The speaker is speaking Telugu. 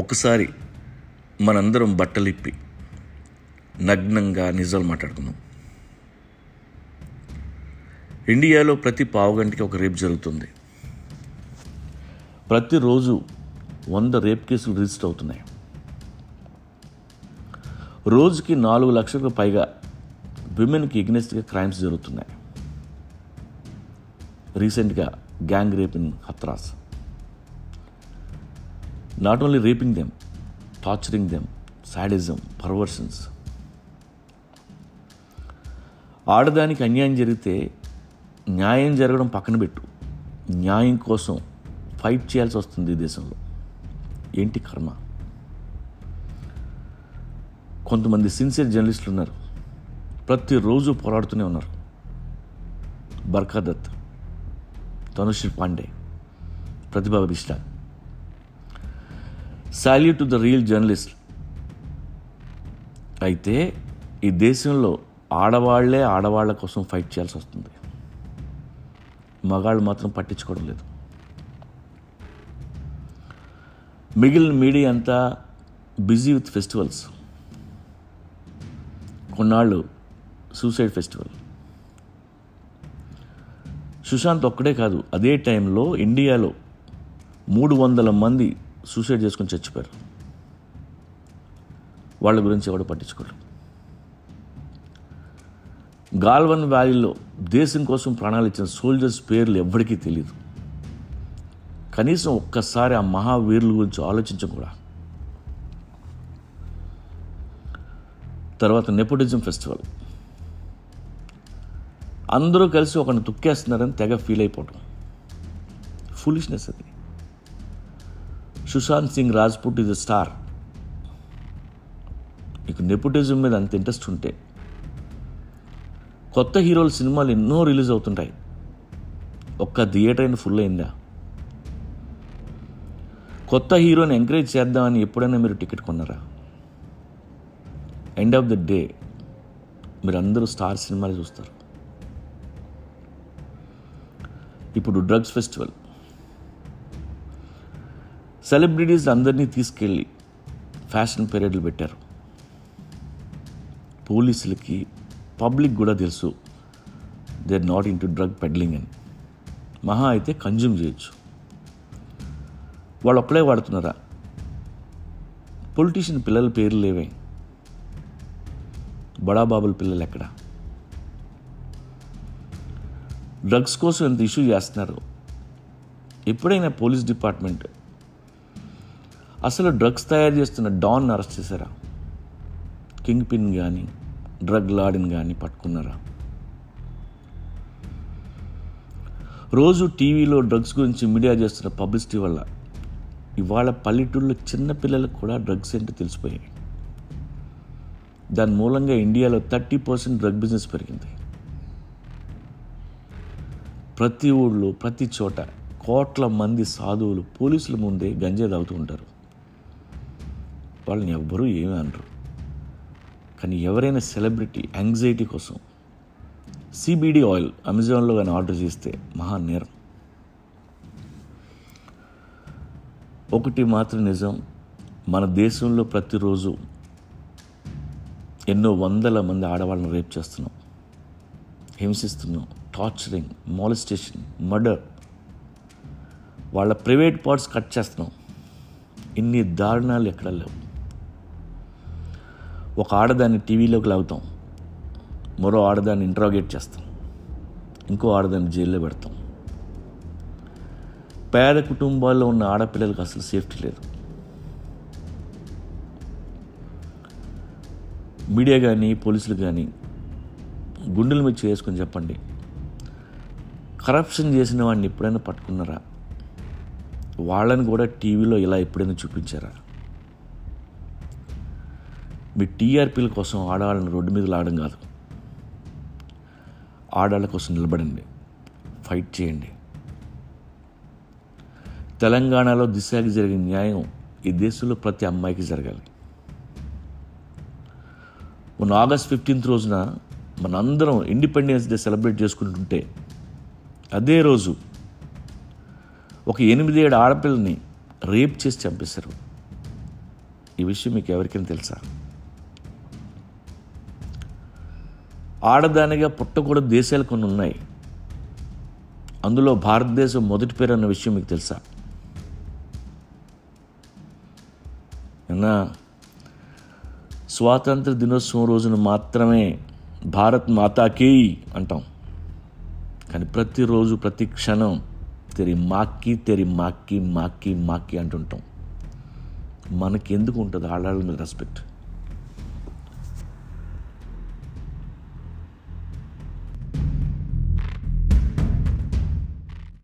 ఒకసారి మనందరం బట్టలిప్పి నగ్నంగా నిజాలు మాట్లాడుకుందాం. ఇండియాలో ప్రతి పావుగంటకి ఒక రేప్ జరుగుతుంది. ప్రతిరోజు వంద రేప్ కేసులు రిజిస్టర్ అవుతున్నాయి. రోజుకి నాలుగు లక్షలకు పైగా విమెన్కి ఎగ్నెస్ట్గా క్రైమ్స్ జరుగుతున్నాయి. రీసెంట్గా gang rape in Hathras. Not only raping them torturing them sadism perversions. ఆడదానికి అన్యాయం జరిగితే న్యాయం జరగడం పక్కన పెట్టు. న్యాయం కోసం ఫైట్ చేయాల్సి వస్తుంది ఈ దేశంలో. ఏంటి కర్మ? కొంతమంది సిన్సియర్ జర్నలిస్టులు ఉన్నారు. ప్రతిరోజు పోరాడుతూనే ఉన్నారు. Barkha Dutt Tanushree Pandey Pratibha Bisht salute to the real journalist అయితే ఈ దేశంలో ఆడవాళ్ళే ఆడవాళ్ళ కోసం ఫైట్ చేయాల్సి వస్తుంది. మగాళ్ళు మాత్రం పట్టించుకోవడం లేదు. మిగిలిన మీడియా అంతా బిజీ విత్ ఫెస్టివల్స్ కొన్నాళ్ళు సూసైడ్ ఫెస్టివల్ సుశాంత్ ఒక్కడే కాదు అదే టైంలో ఇండియాలో మూడు వందల మంది సూసైడ్ చేసుకొని చచ్చిపోయారు. వాళ్ళ గురించి ఎవడు పట్టించుకోరు. గాల్వన్ వ్యాలీలో దేశం కోసం ప్రాణాలు ఇచ్చిన సోల్జర్స్ పేర్లు ఎవ్వరికీ తెలియదు కనీసం ఒక్కసారి ఆ మహావీరుల గురించి ఆలోచించం కూడా. తర్వాత నెపోటిజం ఫెస్టివల్. అందరూ కలిసి ఒకరిని తుక్కేస్తున్నారని తెగ ఫీల్ అయిపోవటం. ఫులిష్నెస్ అది. Sushant Singh Rajput is a star మీకు నెపోటిజం మీద అంత ఇంట్రెస్ట్ ఉంటే కొత్త హీరోల సినిమాలు ఎన్నో రిలీజ్ అవుతుంటాయి. ఒక్క థియేటర్ అయినా ఫుల్ అయిందా? కొత్త హీరోని ఎంకరేజ్ చేద్దామని ఎప్పుడైనా మీరు టికెట్ కొన్నారా? ఎండ్ ఆఫ్ ద డే మీరు అందరూ స్టార్ సినిమాలు చూస్తారు. ఇప్పుడు డ్రగ్స్ ఫెస్టివల్ సెలబ్రిటీస్ అందరినీ తీసుకెళ్ళి ఫ్యాషన్ పీరియడ్లు పెట్టారు. పోలీసులకి పబ్లిక్ కూడా తెలుసు they are not into drug peddling అని. మహా అయితే కన్జ్యూమ్ చేయొచ్చు. వాళ్ళు ఒక్కడే వాడుతున్నారా? పొలిటీషియన్ పిల్లల పేర్లు లేవే. బడాబాబుల పిల్లలు ఎక్కడ? డ్రగ్స్ కోసం ఎంత ఇష్యూ చేస్తున్నారు? ఎప్పుడైనా పోలీస్ డిపార్ట్మెంట్ అసలు డ్రగ్స్ తయారు చేస్తున్న డాన్ అరెస్ట్ చేశారా? కింగ్ పిన్ కానీ డ్రగ్ లాడిన్ కానీ పట్టుకున్నారా? రోజు టీవీలో డ్రగ్స్ గురించి మీడియా చేస్తున్న పబ్లిసిటీ వల్ల ఇవాళ పల్లెటూళ్ళలో చిన్న పిల్లలకు కూడా డ్రగ్స్ ఏంటో తెలిసిపోయాయి. దాని మూలంగా ఇండియాలో థర్టీ పర్సెంట్ డ్రగ్ బిజినెస్ పెరిగింది. ప్రతి ఊళ్ళో ప్రతి చోట కోట్ల మంది సాధువులు పోలీసుల ముందే గంజే తాగుతూ ఉంటారు. వాళ్ళని ఎవ్వరూ ఏమీ అనరు. కానీ ఎవరైనా సెలబ్రిటీ యాంగ్జైటీ కోసం సిబిడి ఆయిల్ అమెజాన్లో కానీ ఆర్డర్ చేస్తే మహా నేరం. ఒకటి మాత్రం నిజం మన దేశంలో ప్రతిరోజు ఎన్నో వందల మంది ఆడవాళ్ళని రేప్ చేస్తున్నాం హింసిస్తున్నాం టార్చరింగ్ మాలిస్టేషన్ మర్డర్. వాళ్ళ ప్రైవేట్ పార్ట్స్ కట్ చేస్తున్నాం. ఇన్ని దారుణాలు ఎక్కడ లేవు. ఒక ఆడదాన్ని టీవీలోకి లాగుతాం. మరో ఆడదాన్ని ఇంట్రాగేట్ చేస్తాం. ఇంకో ఆడదాన్ని జైల్లో పెడతాం. పేద కుటుంబాల్లో ఉన్న ఆడపిల్లలకు అసలు సేఫ్టీ లేదు. మీడియా కానీ పోలీసులు కానీ గుండెల మీద చేసుకొని చెప్పండి. కరప్షన్ చేసిన వాడిని ఎప్పుడైనా పట్టుకున్నారా? వాళ్ళని కూడా టీవీలో ఇలా ఎప్పుడైనా చూపించారా? మీ టీఆర్పీల కోసం ఆడవాళ్ళని రోడ్డు మీద లాడడం కాదు. ఆడవాళ్ళ కోసం నిలబడండి. ఫైట్ చేయండి. తెలంగాణలో దిశకి జరిగిన న్యాయం ఈ దేశంలో ప్రతి అమ్మాయికి జరగాలి. మొన్న ఆగస్ట్ ఫిఫ్టీన్త్ రోజున మనందరం ఇండిపెండెన్స్ డే సెలబ్రేట్ చేసుకుంటుంటే అదే రోజు ఒక ఎనిమిదేడు ఆడపిల్లని రేప్ చేసి చంపేశారు. ఈ విషయం మీకు ఎవరికైనా తెలుసా? ఆడదానిగా పుట్టకూడదు దేశాలు కొన్ని ఉన్నాయి. అందులో భారతదేశం మొదటి పేరు అన్న విషయం మీకు తెలుసా? నిన్న స్వాతంత్ర దినోత్సవం రోజున మాత్రమే భారత్ మాతాకి అంటాం. కానీ ప్రతిరోజు ప్రతి క్షణం తెరి మాక్కి తెరి మాక్కి మాక్కి మాక్కి అంటుంటాం. మనకి ఎందుకు ఉంటుంది? ఆడాళ్ళ మీద రెస్పెక్ట్